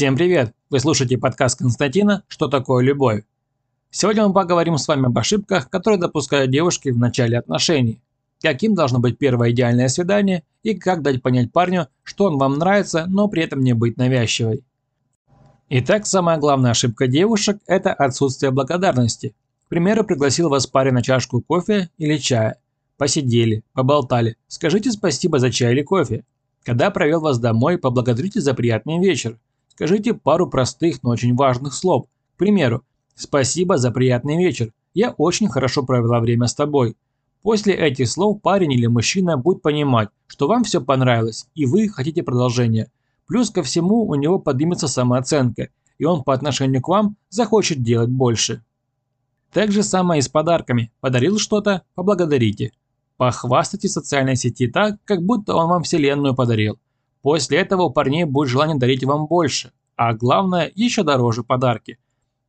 Всем привет! Вы слушаете подкаст Константина «Что такое любовь?». Сегодня мы поговорим с вами об ошибках, которые допускают девушки в начале отношений. Каким должно быть первое идеальное свидание и как дать понять парню, что он вам нравится, но при этом не быть навязчивой. Итак, самая главная ошибка девушек – это отсутствие благодарности. К примеру, пригласил вас парень на чашку кофе или чая. Посидели, поболтали. Скажите спасибо за чай или кофе. Когда провел вас домой, поблагодарите за приятный вечер. Скажите пару простых, но очень важных слов. К примеру, «Спасибо за приятный вечер. Я очень хорошо провела время с тобой». После этих слов парень или мужчина будет понимать, что вам все понравилось и вы хотите продолжения. Плюс ко всему у него поднимется самооценка, и он по отношению к вам захочет делать больше. Так же самое и с подарками. Подарил что-то – поблагодарите. Похвастайте социальной сети так, как будто он вам вселенную подарил. После этого у парней будет желание дарить вам больше, а главное, еще дороже подарки,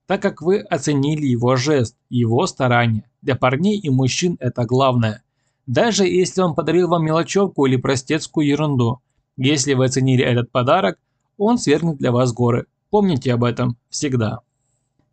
так как вы оценили его жест, его старания. Для парней и мужчин это главное. Даже если он подарил вам мелочевку или простецкую ерунду, если вы оценили этот подарок, он свергнет для вас горы. Помните об этом всегда.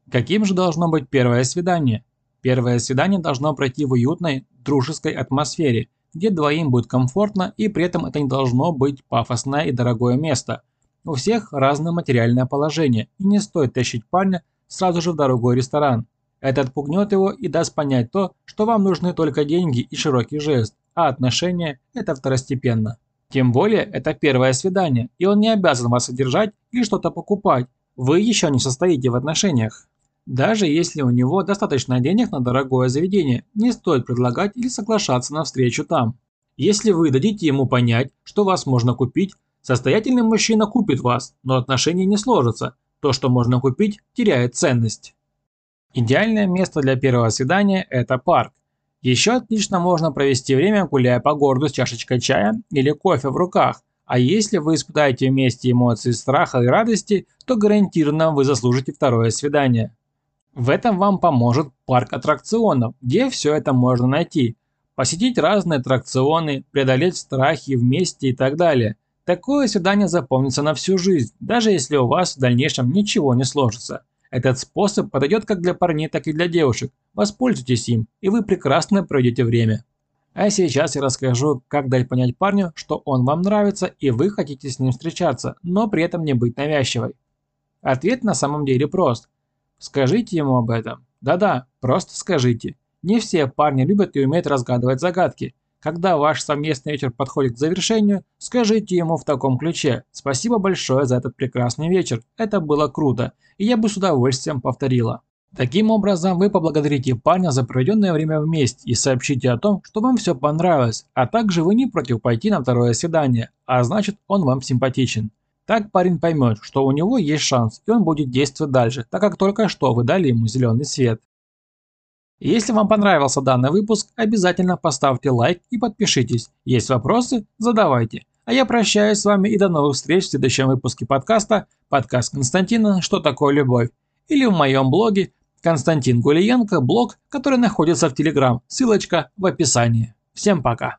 Каким же должно быть первое свидание? Первое свидание должно пройти в уютной, дружеской атмосфере – где двоим будет комфортно и при этом это не должно быть пафосное и дорогое место. У всех разное материальное положение и не стоит тащить парня сразу же в дорогой ресторан. Это отпугнет его и даст понять то, что вам нужны только деньги и широкий жест, а отношения – это второстепенно. Тем более, это первое свидание, и он не обязан вас содержать или что-то покупать. Вы еще не состоите в отношениях. Даже если у него достаточно денег на дорогое заведение, не стоит предлагать или соглашаться на встречу там. Если вы дадите ему понять, что вас можно купить, состоятельный мужчина купит вас, но отношения не сложатся. То, что можно купить, теряет ценность. Идеальное место для первого свидания – это парк. Еще отлично можно провести время, гуляя по городу с чашечкой чая или кофе в руках. А если вы испытаете вместе эмоции страха и радости, то гарантированно вы заслужите второе свидание. В этом вам поможет парк аттракционов, где все это можно найти. Посетить разные аттракционы, преодолеть страхи вместе и так далее. Такое свидание запомнится на всю жизнь, даже если у вас в дальнейшем ничего не сложится. Этот способ подойдет как для парней, так и для девушек. Воспользуйтесь им, и вы прекрасно пройдете время. А сейчас я расскажу, как дать понять парню, что он вам нравится и вы хотите с ним встречаться, но при этом не быть навязчивой. Ответ на самом деле прост. Скажите ему об этом. Да-да, просто скажите. Не все парни любят и умеют разгадывать загадки. Когда ваш совместный вечер подходит к завершению, скажите ему в таком ключе «Спасибо большое за этот прекрасный вечер, это было круто, и я бы с удовольствием повторила». Таким образом, вы поблагодарите парня за проведенное время вместе и сообщите о том, что вам все понравилось, а также вы не против пойти на второе свидание, а значит он вам симпатичен. Так парень поймет, что у него есть шанс, и он будет действовать дальше, так как только что вы дали ему зеленый свет. Если вам понравился данный выпуск, обязательно поставьте лайк и подпишитесь. Есть вопросы? Задавайте. А я прощаюсь с вами и до новых встреч в следующем выпуске подкаста «Подкаст Константина. Что такое любовь?» или в моем блоге Константин Гулиенко, блог, который находится в Телеграм. Ссылочка в описании. Всем пока.